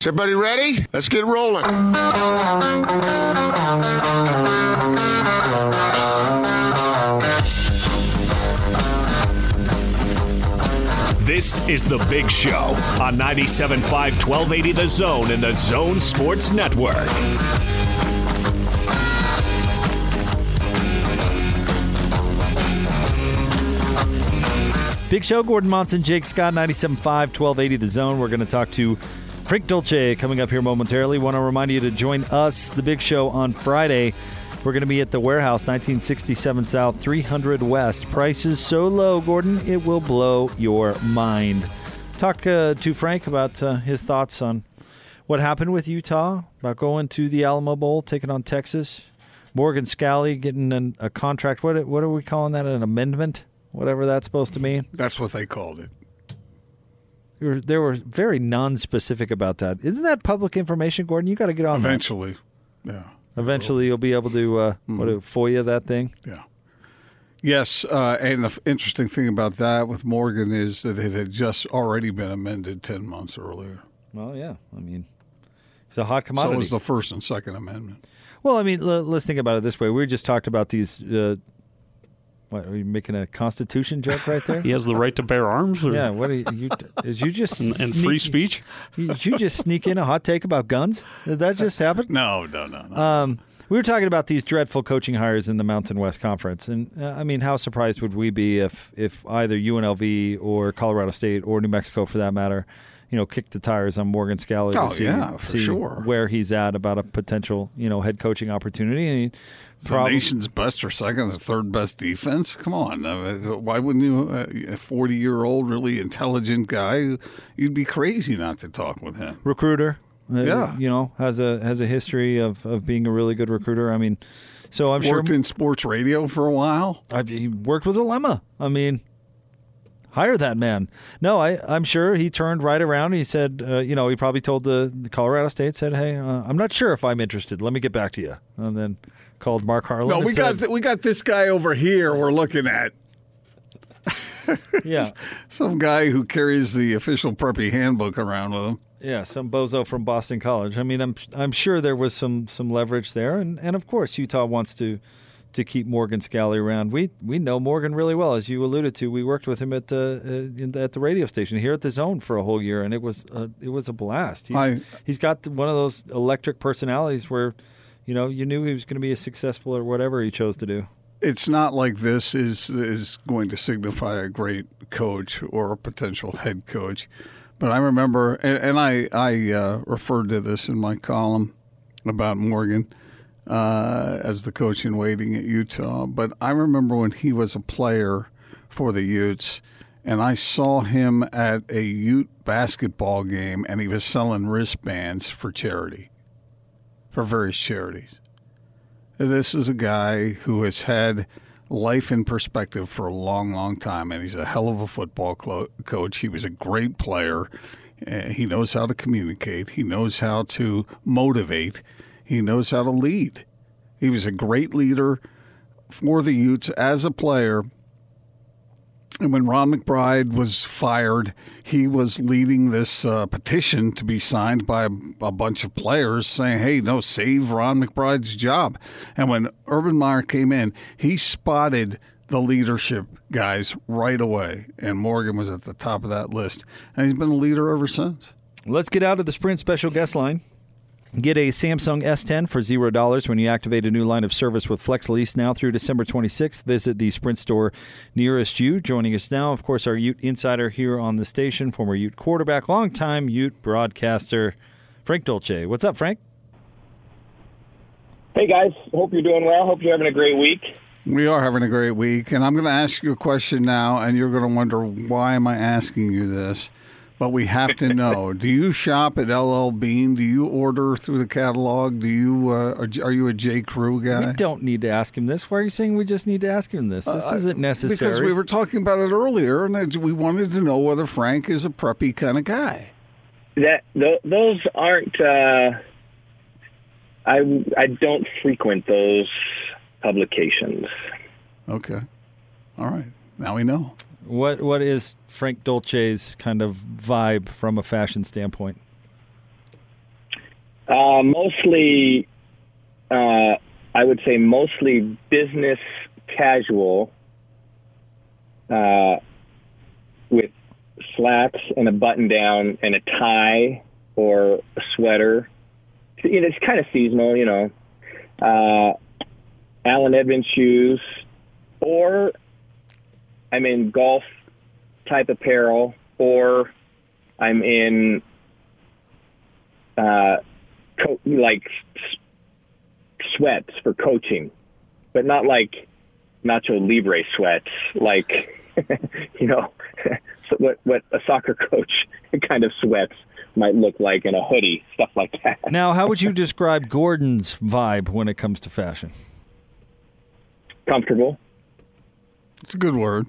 Is everybody ready? Let's get rolling. This is The Big Show on 97.5 1280 The Zone and The Zone Sports Network. Big Show, Gordon Monson, Jake Scott, 97.5, 1280 The Zone. We're going to talk to Frank Dolce coming up here momentarily. Want to remind you to join us, The Big Show, on Friday. We're going to be at the warehouse, 1967 South, 300 West. Prices so low, Gordon, it will blow your mind. Talk uh, to Frank about uh, his thoughts on what happened with Utah, about going to the Alamo Bowl, taking on Texas. Morgan Scalley getting an, a contract. What what are we calling that? An amendment? Whatever that's supposed to mean. That's what they called it. They were, they were very non-specific about that. Isn't that public information, Gordon? You got to get on. that. Eventually, yeah. Eventually, you'll be able to uh, what Mm-hmm. FOIA that thing. Yeah. Yes, uh, and the f- interesting thing about that with Morgan is that it had just already been amended 10 months earlier. Well, yeah. I mean, it's a hot So commodity. it was the First and Second Amendment. well, I mean, l- let's think about it this way. We just talked about these. Uh, what are you making a Constitution joke right there? He has the right to bear arms. Or, Yeah. What are you? you did you just and, and sneak- free speech. Did you just sneak in a hot take about guns? Did that just happen? No, no, no, no. Um, we were talking about these dreadful coaching hires in the Mountain West Conference, and uh, I mean, how surprised would we be if if either UNLV or Colorado State or New Mexico, for that matter, you know, kick the tires on Morgan Scalley Oh, to see, yeah, for see sure. where he's at about a potential you know head coaching opportunity. And he It's prob- the nation's best or second or third best defense. Come on, uh, why wouldn't you? Uh, a forty-year-old, really intelligent guy, you'd be crazy not to talk with him. recruiter. uh, Yeah. you know, has a has a history of, of being a really good recruiter. I mean, so I'm Worked sure in sports radio for a while. I, he worked with a lemma. I mean, hire that man. No, I, I'm sure he turned right around. He said, uh, you know, he probably told the, the Colorado State, said, hey, uh, I'm not sure if I'm interested. Let me get back to you. And then called Mark Harlan. No, we said, got th- we got this guy over here. We're looking at yeah, some guy who carries the official preppy handbook around with him. yeah, some bozo from Boston College. I mean, I'm I'm sure there was some some leverage there, and and of course Utah wants to. To keep Morgan Scalley around, we we know Morgan really well, as you alluded to. We worked with him at the uh, the, at the radio station here at the Zone for a whole year, and it was uh, it was a blast. He's, I- he's got one of those electric personalities where, you know, you knew he was going to be a successful or whatever he chose to do. It's not like this is is going to signify a great coach or a potential head coach, but I remember, and, and I I uh, referred to this in my column about Morgan uh, as the coach in waiting at Utah. But I remember when he was a player for the Utes, and I saw him at a Ute basketball game, and he was selling wristbands for charity, for various charities. This is a guy who has had life in perspective for a long, long time, and he's a hell of a football coach. He was a great player. Uh, he knows how to communicate. He knows how to motivate. He knows how to lead. He was a great leader for the Utes as a player. And when Ron McBride was fired, he was leading this uh, petition to be signed by a, a bunch of players saying, hey, no, save Ron McBride's job. And when Urban Meyer came in, he spotted the leadership guys right away. And Morgan was at the top of that list. And he's been a leader ever since. Let's get out of the Sprint special guest line. Get a Samsung S10 for $0 when you activate a new line of service with Flex Lease now through December 26th. Visit the Sprint store nearest you. Joining us now, of course, our Ute insider here on the station, former Ute quarterback, longtime Ute broadcaster, Frank Dolce. What's up, Frank? Hey guys, hope you're doing well. Hope you're having a great week. We are having a great week. And I'm going to ask you a question now, and you're going to wonder why am I asking you this? But we have to know. Do you shop at LL Bean? Do you order through the catalog? Do you uh, are, are you a J. Crew guy? We don't need to ask him this. Why are you saying we just need to ask him this? This isn't necessary. Uh, Because we were talking about it earlier, and we wanted to know whether Frank is a preppy kind of guy. That th- those aren't. Uh, I I don't frequent those publications. Okay. All right. Now we know. What What is Frank Dolce's kind of vibe from a fashion standpoint? Uh, mostly, uh, I would say mostly business casual uh, with slacks and a button down and a tie or a sweater. It's kind of seasonal, you know. Uh, Allen Edmonds shoes, or I'm in golf type apparel, or I'm in uh, co- like s- sweats for coaching, but not like Nacho Libre sweats, like you know so what what a soccer coach kind of sweats might look like in a hoodie, stuff like that. Now, how would you describe Gordon's vibe when it comes to fashion? Comfortable. It's a good word.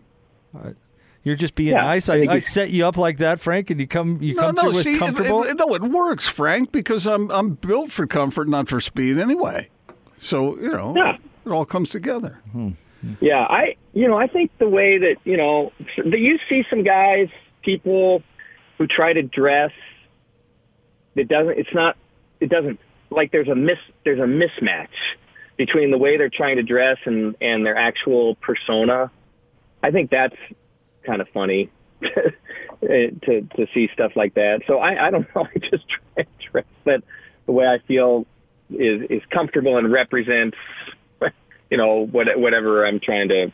You're just being Yeah, nice. I I, I set you up like that, Frank, and you come you No, come no, through see, it- comfortable. it- no, it works, Frank, because I'm I'm built for comfort, not for speed anyway. So you know, Yeah. it all comes together. Hmm. Yeah, I you know I think the way that you know that you see some guys, people who try to dress, it doesn't. It's not. It doesn't like there's a miss. There's a mismatch between the way they're trying to dress and and their actual persona. I think that's kind of funny eh, to to see stuff like that. So I I don't know. I just try to dress that the way I feel is is comfortable and represents you know what, whatever I'm trying to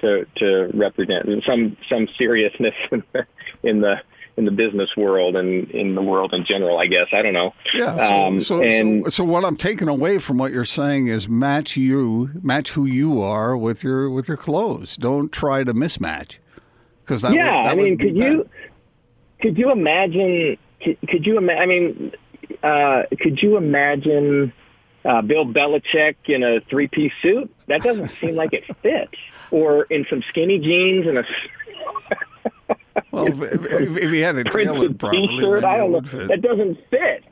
to to represent and some some seriousness in the, in the in the business world and in the world in general. I guess I don't know. Yeah. So, Um, so, and so, so what I'm taking away from what you're saying is match you, match who you are with your with your clothes. Don't try to mismatch, because that yeah, would, that I mean, could you could you imagine? Could, could you imagine? I mean, uh, could you imagine uh, Bill Belichick in a three piece suit? That doesn't seem like it fits. Or in some skinny jeans and a Well, if, if, if he had a properly, T-shirt. I don't know. fit. That doesn't fit.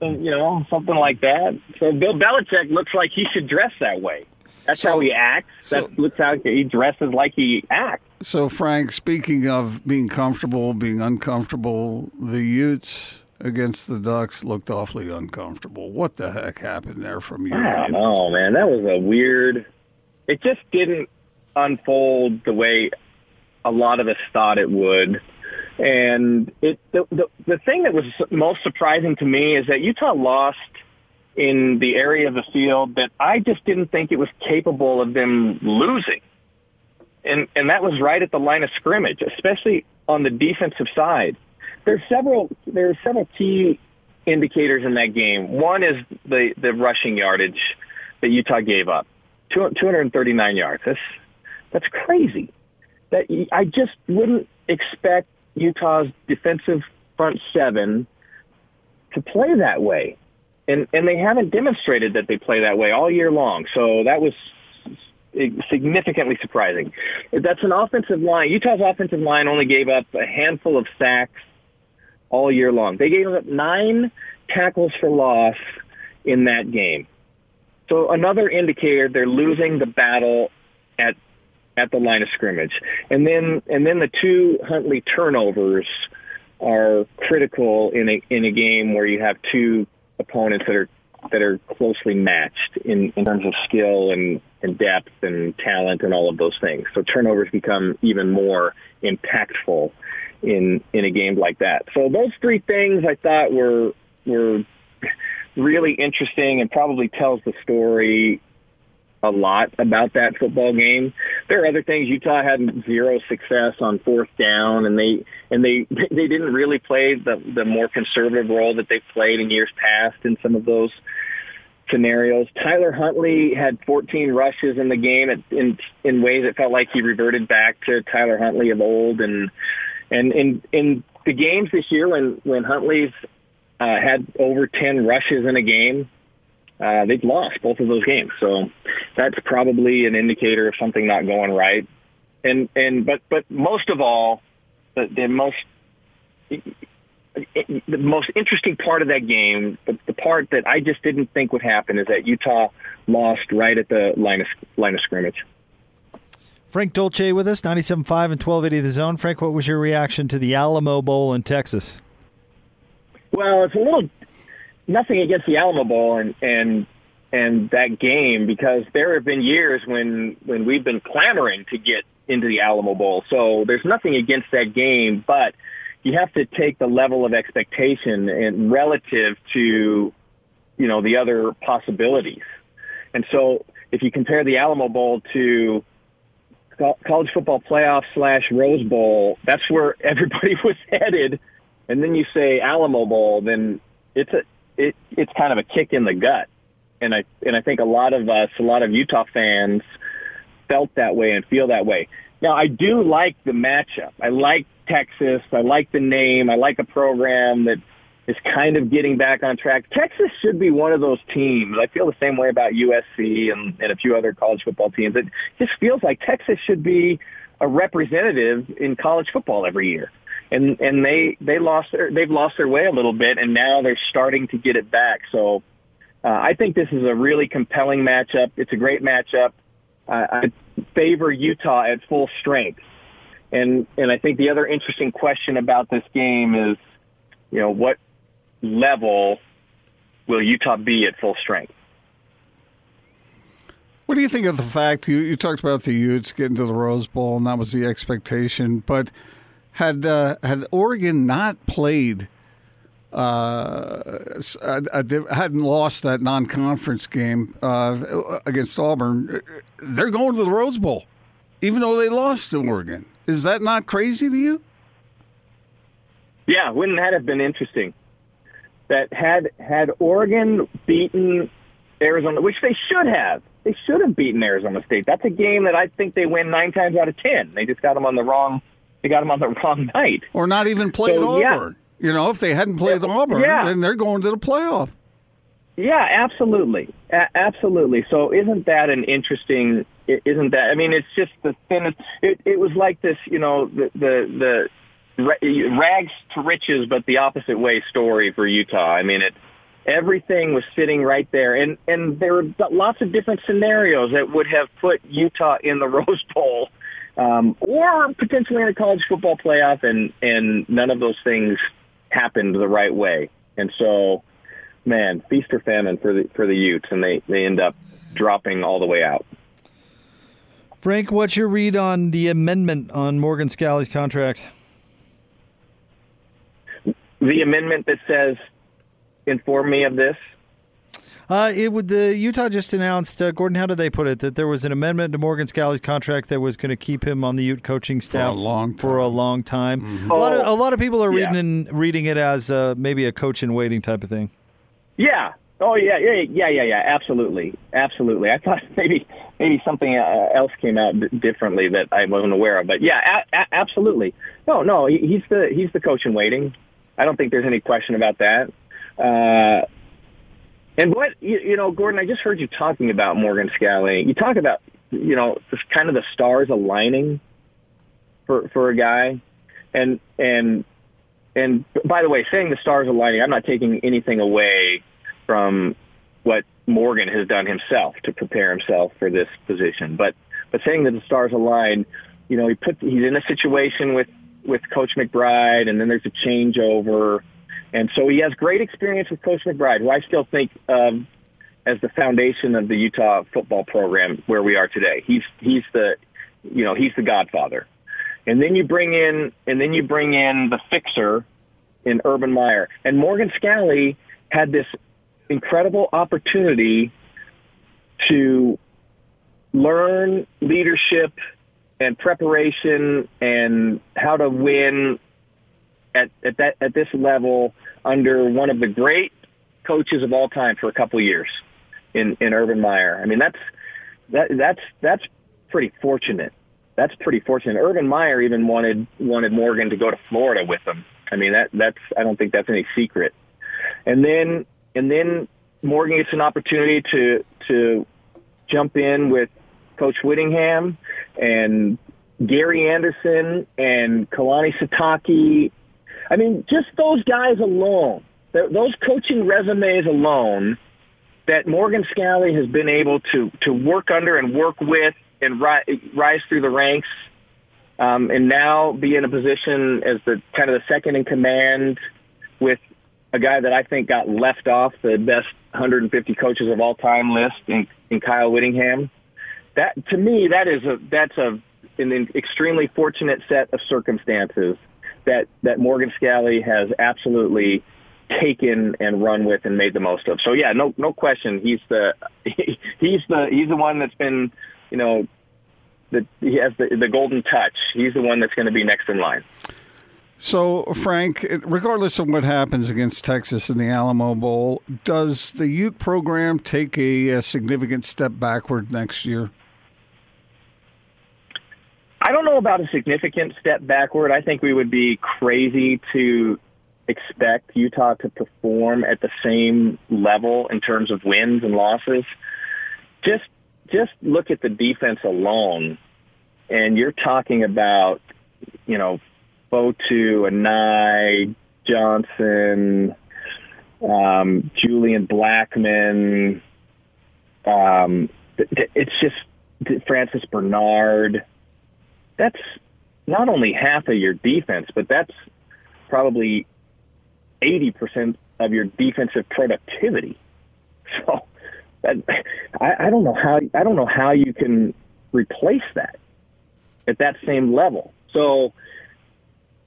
You know, something like that. So Bill Belichick looks like he should dress that way. That's So- how he acts. so- That looks how he dresses like he acts. So, Frank, speaking of being comfortable, being uncomfortable, the Utes against the Ducks looked awfully uncomfortable. What the heck happened there from your I don't know, man. That was a weird. It just didn't unfold the way a lot of us thought it would. And it the, the the thing that was most surprising to me is that Utah lost in the area of the field that I just didn't think it was capable of them losing. And and that was right at the line of scrimmage, especially on the defensive side. There's several there's several key indicators in that game. One is the the rushing yardage that Utah gave up. Two- 239 yards. That's that's crazy. That I just wouldn't expect Utah's defensive front seven to play that way. And and they haven't demonstrated that they play that way all year long. So that was significantly surprising. That's an offensive line. Utah's offensive line only gave up a handful of sacks all year long. They gave up nine tackles for loss in that game. So another indicator they're losing the battle at at the line of scrimmage. And then and then the two Huntley turnovers are critical in a in a game where you have two opponents that are that are closely matched in, in terms of skill and, and depth and talent and all of those things. So turnovers become even more impactful in in a game like that. So those three things I thought were were really interesting and probably tells the story a lot about that football game. There are other things Utah had zero success on fourth down and they and they they didn't really play the the more conservative role that they've played in years past in some of those scenarios. Tyler Huntley had 14 rushes in the game in in, in ways it felt like he reverted back to Tyler Huntley of old and and in in the games this year when when Huntley's uh, had over 10 rushes in a game, uh, they've lost both of those games. So that's probably an indicator of something not going right. And and but but most of all, the, the most the most interesting part of that game, the, the part that I just didn't think would happen, is that Utah lost right at the line of line of scrimmage. Frank Dolce with us, 97.5 and 1280 The Zone. Frank, what was your reaction to the Alamo Bowl in Texas? Well, it's a little nothing against the Alamo Bowl and and and that game because there have been years when when we've been clamoring to get into the Alamo Bowl. So there's nothing against that game, but you have to take the level of expectation and relative to you know the other possibilities. And so if you compare the Alamo Bowl to college football playoff slash Rose Bowl, that's where everybody was headed. And then you say Alamo Bowl, then it's a it it's kind of a kick in the gut. And I and I think a lot of us, a lot of Utah fans, felt that way and feel that way. Now I do like the matchup. I like Texas. I like the name. I like a program that is kind of getting back on track. Texas should be one of those teams. I feel the same way about USC and, and a few other college football teams. It just feels like Texas should be a representative in college football every year. And and they they lost their they've lost their way a little bit, and now they're starting to get it back. So uh, I think this is a really compelling matchup. It's a great matchup. Uh, I favor Utah at full strength. And and I think the other interesting question about this game is, you know, what level will Utah be at full strength? What do you think of the fact you, you talked about the Utes getting to the Rose Bowl and that was the expectation, but had uh, had Oregon not played, uh, hadn't lost that non-conference game uh, against Auburn, they're going to the Rose Bowl, even though they lost to Oregon. Is that not crazy to you? Yeah, wouldn't that have been interesting? that had had Oregon beaten Arizona, which they should have. They should have beaten Arizona State. That's a game that I think they win nine times out of ten. They just got them on the wrong. They got them on the wrong night, or not even played so, Auburn. Yeah. You know, if they hadn't played yeah, Auburn, yeah. then they're going to the playoff. Yeah, absolutely, A- absolutely. So, isn't that an interesting? Isn't that? I mean, it's just the thinnest. It, it was like this, you know, the the the rags to riches, but the opposite way story for Utah. I mean, it everything was sitting right there, and and there were lots of different scenarios that would have put Utah in the Rose Bowl, um, or potentially in a college football playoff, and and none of those things happened the right way, and so. Man, feast or famine for the for the Utes, and they, they end up dropping all the way out. Frank, what's your read on the amendment on Morgan Scalley's contract? the amendment that says inform me of this? Uh, it would the Utah just announced, uh, Gordon. How did they put it? That there was an amendment to Morgan Scalley's contract that was going to keep him on the Ute coaching staff for a long time. For a, long time. Mm-hmm. a lot of a lot of people are reading yeah. reading it as uh, maybe a coach in waiting type of thing. Yeah. Oh yeah, yeah, yeah, yeah, yeah. Absolutely, absolutely. I thought maybe maybe something uh, else came out d- differently that I wasn't aware of, but yeah, a- a- absolutely. No, no, he's the he's the coach in waiting. I don't think there's any question about that. Uh, and what you, you know, Gordon, I just heard you talking about Morgan Scalley. You talk about you know kind of the stars aligning for for a guy, and and and by the way, saying the stars aligning, I'm not taking anything away from what Morgan has done himself to prepare himself for this position, but but saying that the stars align, you know, he put he's in a situation with with Coach McBride, and then there's a changeover. And so he has great experience with Coach McBride, who I still think um, as the foundation of the Utah football program where we are today. He's he's the you know he's the godfather. And then you bring in and then you bring in the fixer in Urban Meyer. And Morgan Scalley had this incredible opportunity to learn leadership and preparation and how to win at, at that at this level under one of the great coaches of all time for a couple years in in Urban Meyer. I mean that's that that's that's pretty fortunate. That's pretty fortunate. Urban Meyer even wanted wanted Morgan to go to Florida with him. I mean that that's I don't think that's any secret. And then and then Morgan gets an opportunity to to jump in with Coach Whittingham and Gary Anderson and Kalani Sitake. I mean, just those guys alone, those coaching resumes alone that Morgan Scalley has been able to, to work under and work with and rise, rise through the ranks um, and now be in a position as the kind of the second in command with a guy that I think got left off the best 150 coaches of all time list in, in Kyle Whittingham. That to me, that is a that's a an extremely fortunate set of circumstances that that Morgan Scalley has absolutely taken and run with and made the most of. So yeah, no no question, he's the he, he's the he's the one that's been you know the he has the the golden touch. He's the one that's going to be next in line. So, Frank, regardless of what happens against Texas in the Alamo Bowl, does the Ute program take a, a significant step backward next year? I don't know about a significant step backward. I think we would be crazy to expect Utah to perform at the same level in terms of wins and losses. Just just look at the defense alone, and you're talking about you know Fotu, Anae, Johnson, um, Julian Blackmon. Um, it's just Francis Bernard. That's not only half of your defense, but that's probably 80% of your defensive productivity. So that, I, I don't know how I don't know how you can replace that at that same level. So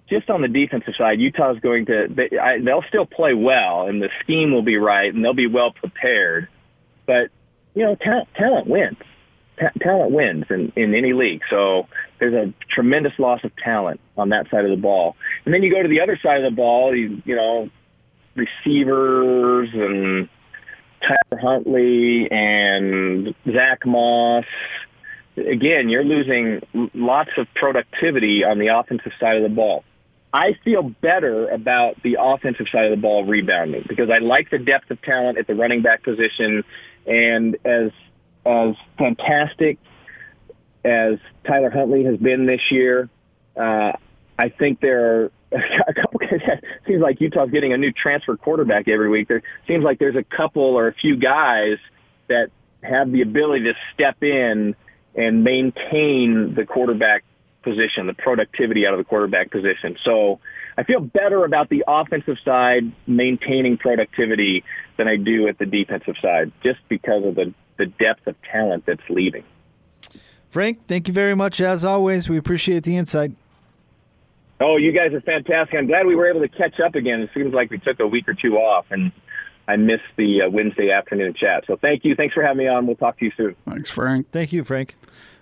just on the defensive side, Utah's going to they, I, they'll still play well, and the scheme will be right, and they'll be well prepared. But you know, talent, talent wins. Ta- talent wins in, in any league. So there's a tremendous loss of talent on that side of the ball. And then you go to the other side of the ball, you, you know, receivers and Tyler Huntley and Zach Moss. Again, you're losing lots of productivity on the offensive side of the ball. I feel better about the offensive side of the ball rebounding because I like the depth of talent at the running back position, and as as fantastic as Tyler Huntley has been this year, uh, I think there are a couple. Seems like Utah's getting a new transfer quarterback every week. There seems like there's a couple or a few guys that have the ability to step in and maintain the quarterback position, the productivity out of the quarterback position. So I feel better about the offensive side maintaining productivity than I do at the defensive side, just because of the, the depth of talent that's leaving. Frank, thank you very much as always. We appreciate the insight. Oh, you guys are fantastic. I'm glad we were able to catch up again. It seems like we took a week or two off, and I missed the uh, Wednesday afternoon chat. So thank you. Thanks for having me on. We'll talk to you soon. Thanks, Frank. Thank you, Frank.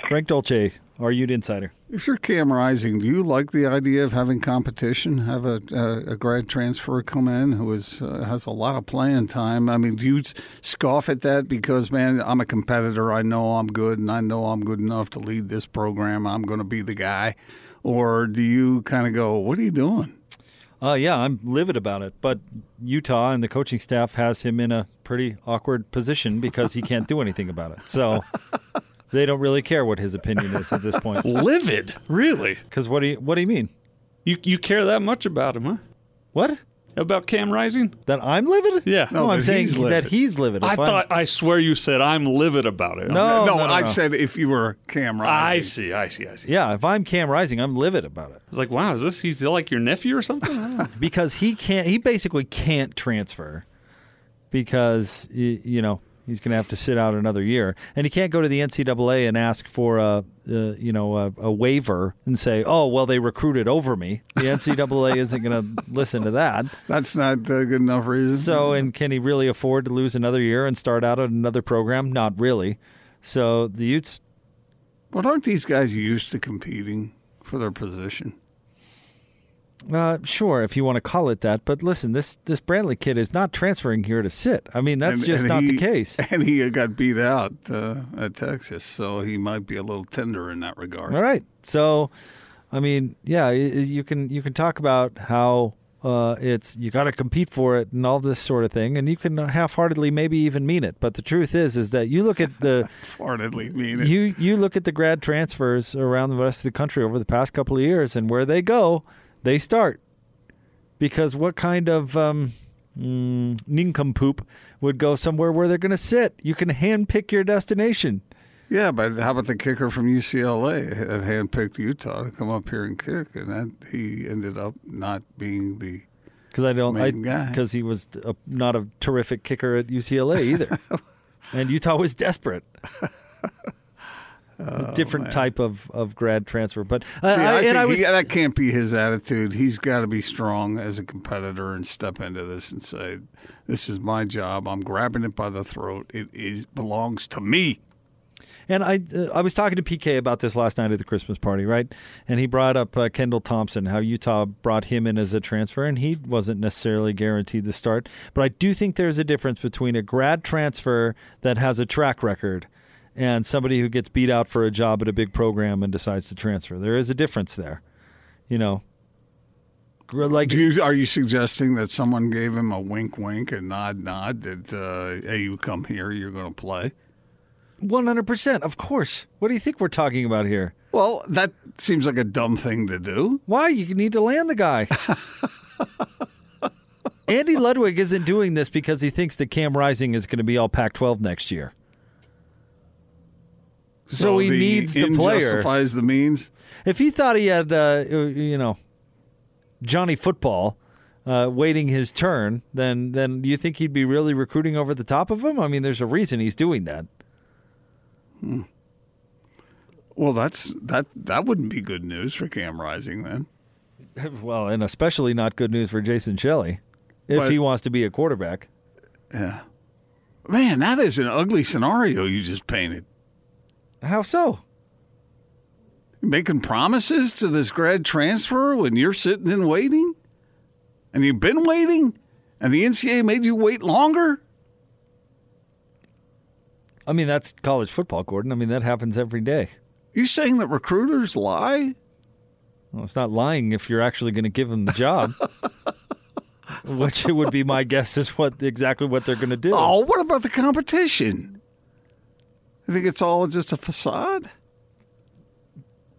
Frank Dolce, our Ute Insider. If you're Cam Rising, do you like the idea of having competition? Have a, a, a grad transfer come in who is, uh, has a lot of playing time? I mean, do you scoff at that because, man, I'm a competitor. I know I'm good and I know I'm good enough to lead this program. I'm going to be the guy or do you kind of go, "What are you doing?" Uh, yeah, I'm livid about it. But Utah and the coaching staff has him in a pretty awkward position because he can't do anything about it. So they don't really care what his opinion is at this point. livid, really? Because what do you what do you mean? You you care that much about him, huh? What? About Cam Rising? That I'm livid? Yeah. No, No, I'm that saying he's livid. that he's livid. I If I'm- thought I swear you said I'm livid about it. No, no, no, no, I no. said if you were Cam Rising. I see, I see, I see. Yeah, if I'm Cam Rising, I'm livid about it It's like, wow, is this he's like your nephew or something? I don't know. because he can't. He basically can't transfer because y- you know he's going to have to sit out another year, and he can't go to the NCAA and ask for a, uh, you know a, a waiver and say, oh well, they recruited over me. The NCAA isn't going to listen to that. That's not a good enough reason. So, and can he really afford to lose another year and start out at another program? Not really. So the Utes but aren't these guys used to competing for their position? Uh, sure, if you want to call it that. But listen, this this Brantley kid is not transferring here to sit. I mean, that's And- just and not the case. And he got beat out uh, at Texas, so he might be a little tender in that regard. All right. So, I mean, yeah, you can you can talk about how uh, it's you got to compete for it and all this sort of thing, and you can half-heartedly maybe even mean it. But the truth is, is that you look at the Heartedly mean it. you you look at the grad transfers around the rest of the country over the past couple of years, and where they go, they start. Because what kind of um, mm, nincompoop would go somewhere where they're going to sit? You can handpick your destination. Yeah, but how about the kicker from UCLA that handpicked Utah to come up here and kick, and that he ended up not being the because I don't because he was a, not a terrific kicker at UCLA either, and Utah was desperate. A different type of, of grad transfer, but uh, See, I, I I was he- that can't be his attitude. He's got to be strong as a competitor and step into this and say, "This is my job. I'm grabbing it by the throat. It is belongs to me." And I uh, I was talking to PK about this last night at the Christmas party, right? And he brought up uh, Kendall Thompson, how Utah brought him in as a transfer, and he wasn't necessarily guaranteed the start. But I do think there's a difference between a grad transfer that has a track record and somebody who gets beat out for a job at a big program and decides to transfer. There is a difference there, you know. Like Do you, are you suggesting that someone gave him a wink, wink, and nod, nod that uh, hey, you come here, you're going to play? 100%, of course. What do you think we're talking about here? Well, that seems like a dumb thing to do. Why? You need to land the guy. Andy Ludwig isn't doing this because he thinks that Cam Rising is going to be all Pac 12 next year. So, he needs the player. Justifies the means. If he thought he had, uh, you know, Johnny Football uh, waiting his turn, then then do you think he'd be really recruiting over the top of him? I mean, there's a reason he's doing that. Well, that's that. That wouldn't be good news for Cam Rising then. Well, and especially not good news for Jason Shelley if But- he wants to be a quarterback. Yeah. Man, that is an ugly scenario you just painted. How so? Making promises to this grad transfer when you're sitting and waiting? And you've been waiting? And the NCAA made you wait longer? I mean, that's college football, Gordon. I mean, that happens every day. You saying that recruiters lie? Well, it's not lying if you're actually going to give them the job, which it would be my guess is what exactly what they're going to do. Oh, what about the competition? You think it's all just a facade?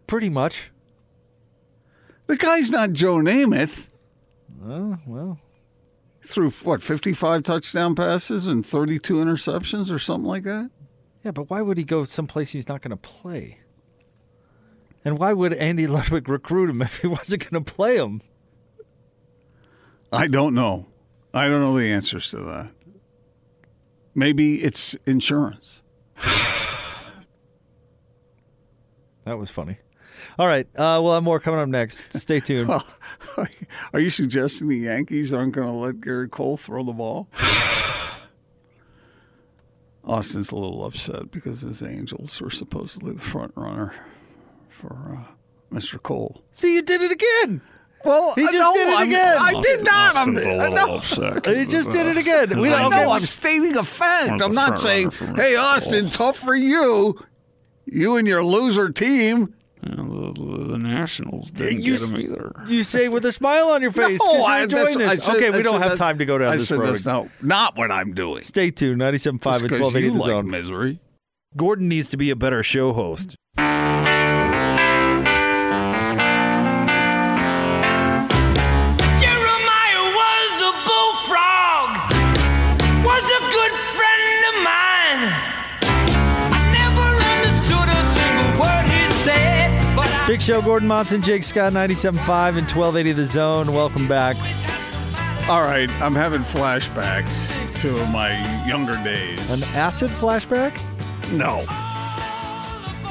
Pretty much. The guy's not Joe Namath. Uh, well, Threw what, 55 touchdown passes and 32 interceptions or something like that? yeah, but why would he go someplace he's not going to play? And why would Andy Ludwig recruit him if he wasn't going to play him? I don't know. I don't know the answers to that. Maybe it's insurance. That was funny. All right, uh, we'll have more coming up next. Stay tuned. Are you suggesting the Yankees aren't going to let Gerrit Cole throw the ball? Austin's a little upset because his Angels were supposedly the front runner for uh, Mr. Cole. See, you did it again. Well, He just no, did it I'm- again. I did not. I'm, a little no, upset. He just did it again. We I know. I'm stating a fact. I'm not saying, runner for Mr. "Hey, Austin, tough for you, you and your loser team." You know, the, the, the Nationals didn't You get him either. You say with a smile on your face because No, you're I- enjoying that's- I this. said- okay, I we don't have that- time to go down I this said road. that's not not what I'm doing. Stay tuned. 97.5 and Just 'cause 1280 the like zone. misery. Gordon needs to be a better show host. Big show, Gordon Monson, Jake Scott, 97.5 and 1280 the zone. Welcome back. All right, I'm having flashbacks to my younger days. An acid flashback? No.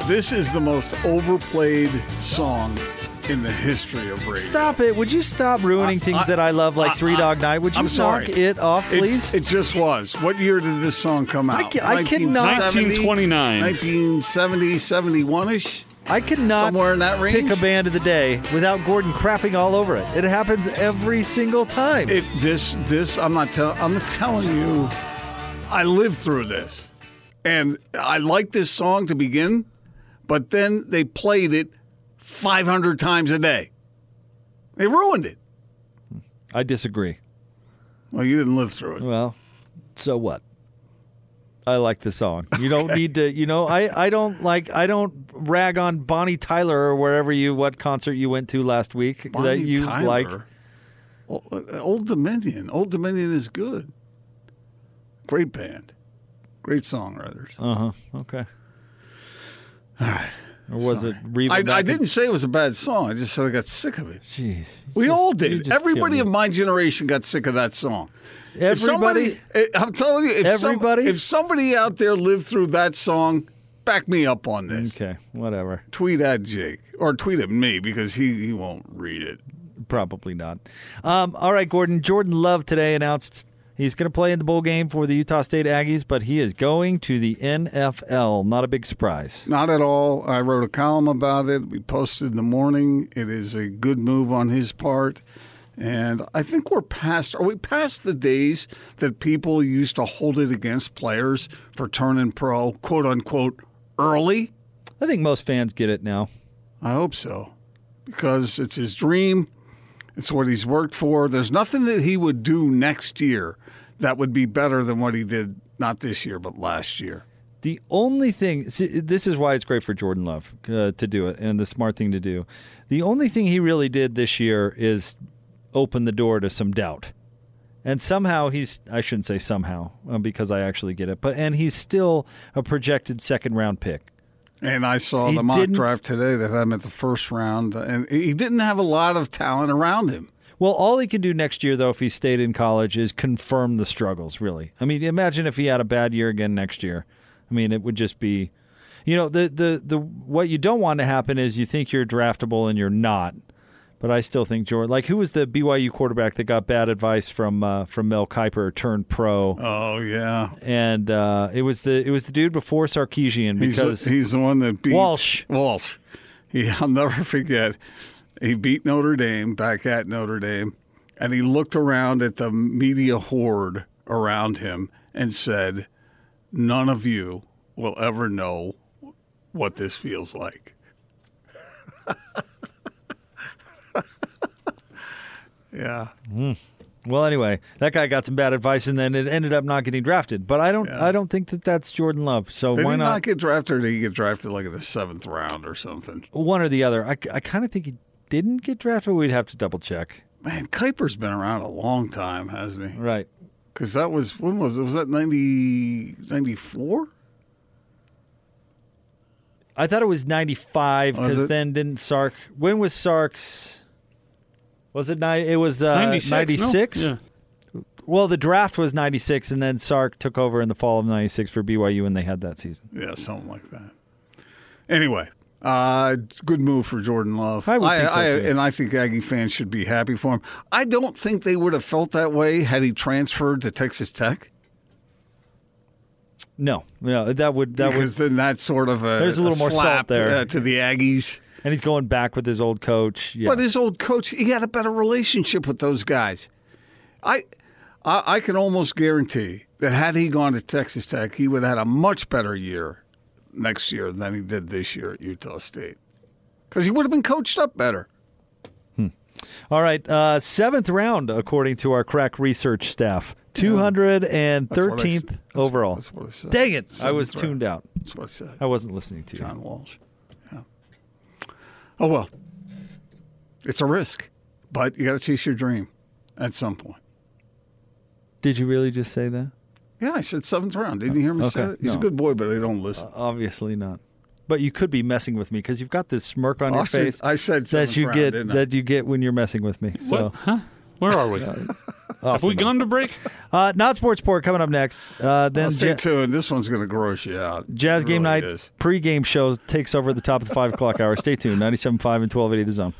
This is the most overplayed song in the history of radio. Stop it. Would you stop ruining I- things I- that I love like I- Three I- Dog Night? Would you I'm knock sorry. it off, please? It, just was. What year did this song come out? ca- I cannot- 1929. 1970, 71-ish? I cannot somewhere in that range? pick a band of the day without Gordon crapping all over it. It happens every single time. It this this I'm not telling I'm telling you I lived through this. And I like this song to begin, but then they played it 500 times a day. They ruined it. I disagree. Well, you didn't live through it. Well, so what? I like the song. You don't need to, you know, I, I don't like, I don't rag on Bonnie Tyler or wherever you, what concert you went to last week that you Tyler. like. Uh, Old Dominion. Old Dominion is good. Great band. Great songwriters. Uh huh. Okay. Or was Sorry. it Reba? I, I didn't say it was a bad song. I just said I got sick of it. Jeez, We just- all did. Everybody of my generation got sick of that song. If Everybody. somebody, eh, I'm telling you, if some- Everybody? if somebody out there lived through that song, back me up on this. Okay, whatever. Tweet at Jake or tweet at me because he, he won't read it. Probably not. Um, all right, Gordon. Jordan Love today announced he's going to play in the bowl game for the Utah State Aggies, but he is going to the NFL. Not a big surprise. Not at all. I wrote a column about it. We posted in the morning. It is a good move on his part. And I think we're past, are we past the days that people used to hold it against players for turning pro, quote unquote, early? I think most fans get it now. I hope so. Because it's his dream. It's what he's worked for. There's nothing that he would do next year that would be better than what he did, not this year, but last year. The only thing, see, this is why it's great for Jordan Love uh, to do it and the smart thing to do. The only thing he really did this year is open the door to some doubt. And somehow he's, I shouldn't say somehow uh, because I actually get it, but, and he's still a projected second round pick. And I saw He the mock draft today that had him at the first round, and he didn't have a lot of talent around him. Well, all he can do next year, though, if he stayed in college, is confirm the struggles. Really, I mean, imagine if he had a bad year again next year. I mean, it would just be, you know, the the the what you don't want to happen is you think you're draftable and you're not. But I still think Jordan, like who was the BYU quarterback that got bad advice from uh, from Mel Kiper, turned pro, Oh yeah, and uh, it was the it was the dude before Sarkisian he's because the, he's the one that beat Walsh. Walsh. Yeah, I'll never forget. He beat Notre Dame back at Notre Dame, and he looked around at the media horde around him and said, "None of you will ever know what this feels like." yeah. Hmm. Well, anyway, that guy got some bad advice, and then it ended up not getting drafted. But I don't, Yeah. I don't think that that's Jordan Love. So Did why he not? not get drafted or did he get drafted like in the seventh round or something? one or the other. I, I kind of think he didn't get drafted. We'd have to double check. Man, Kiper's been around a long time, hasn't he? Right. Because that was, when was it? Was that 90, 94? I thought it was 95 because then didn't Sark. When was Sark's? Was it nine? It was uh, 96. no? Yeah. Well, the draft was 96, and then Sark took over in the fall of 96 for BYU, and they had that season. Yeah, something like that. Anyway, uh, good move for Jordan Love. I would think so, I- too. And I think Aggie fans should be happy for him. I don't think they would have felt that way had he transferred to Texas Tech. No, no, that would that because would, then that's sort of a There's a little more salt slap, there. uh, to the Aggies. and he's going back with his old coach. Yeah. But his old coach, he had a better relationship with those guys. I, I, I can almost guarantee that had he gone to Texas Tech, he would have had a much better year next year than he did this year at Utah State, because he would have been coached up better. All right, uh, seventh round according to our crack research staff, two hundred and thirteenth and That's what I thirteenth. That's- overall. that's what I said. Dang it! I Seventh was round. tuned out. That's what I said. I wasn't listening to you. John Walsh. Yeah. Oh well, it's a risk, but you got to chase your dream at some point. Did you really just say that? Yeah, I said seventh round. Didn't you hear me say Okay, it? He's a good boy, but I don't listen. Obviously not. But you could be messing with me because you've got this smirk on your face I said that seventh you round, get didn't I? that you get when you're messing with me. So What? Huh? Where are we? Have we gone to break? uh, not sports report coming up next. Uh, then I'll stay Ja- tuned. This one's going to gross you out. Jazz It Game really Night is. pregame show takes over at the top of the five o'clock hour. Stay tuned. 97.5 and 1280 the zone.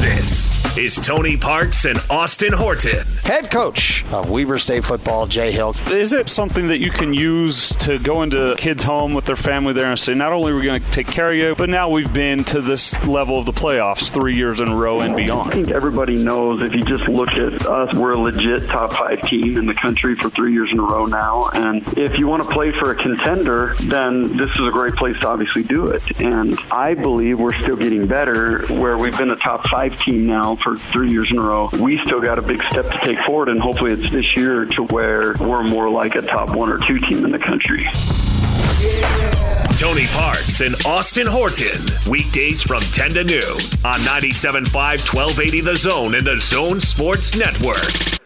This is Tony Parks and Austin Horton. Head coach of Weber State football, Jay Hill. Is it something that you can use to go into a kid's home with their family there and say, not only are we going to take care of you, but now we've been to this level of the playoffs three years in a row and beyond? I think everybody knows if you just look at us, we're a legit top five team in the country for three years in a row now. And if you want to play for a contender, then this is a great place to obviously do it. And I believe we're still getting better where we've been a top five team now for three years in a row. We still got a big step to take forward, and hopefully it's this year to where we're more like a top one or two team in the country. Tony Parks and Austin Horton. Weekdays from 10 to noon on 97.5, 1280 The Zone and The Zone Sports Network.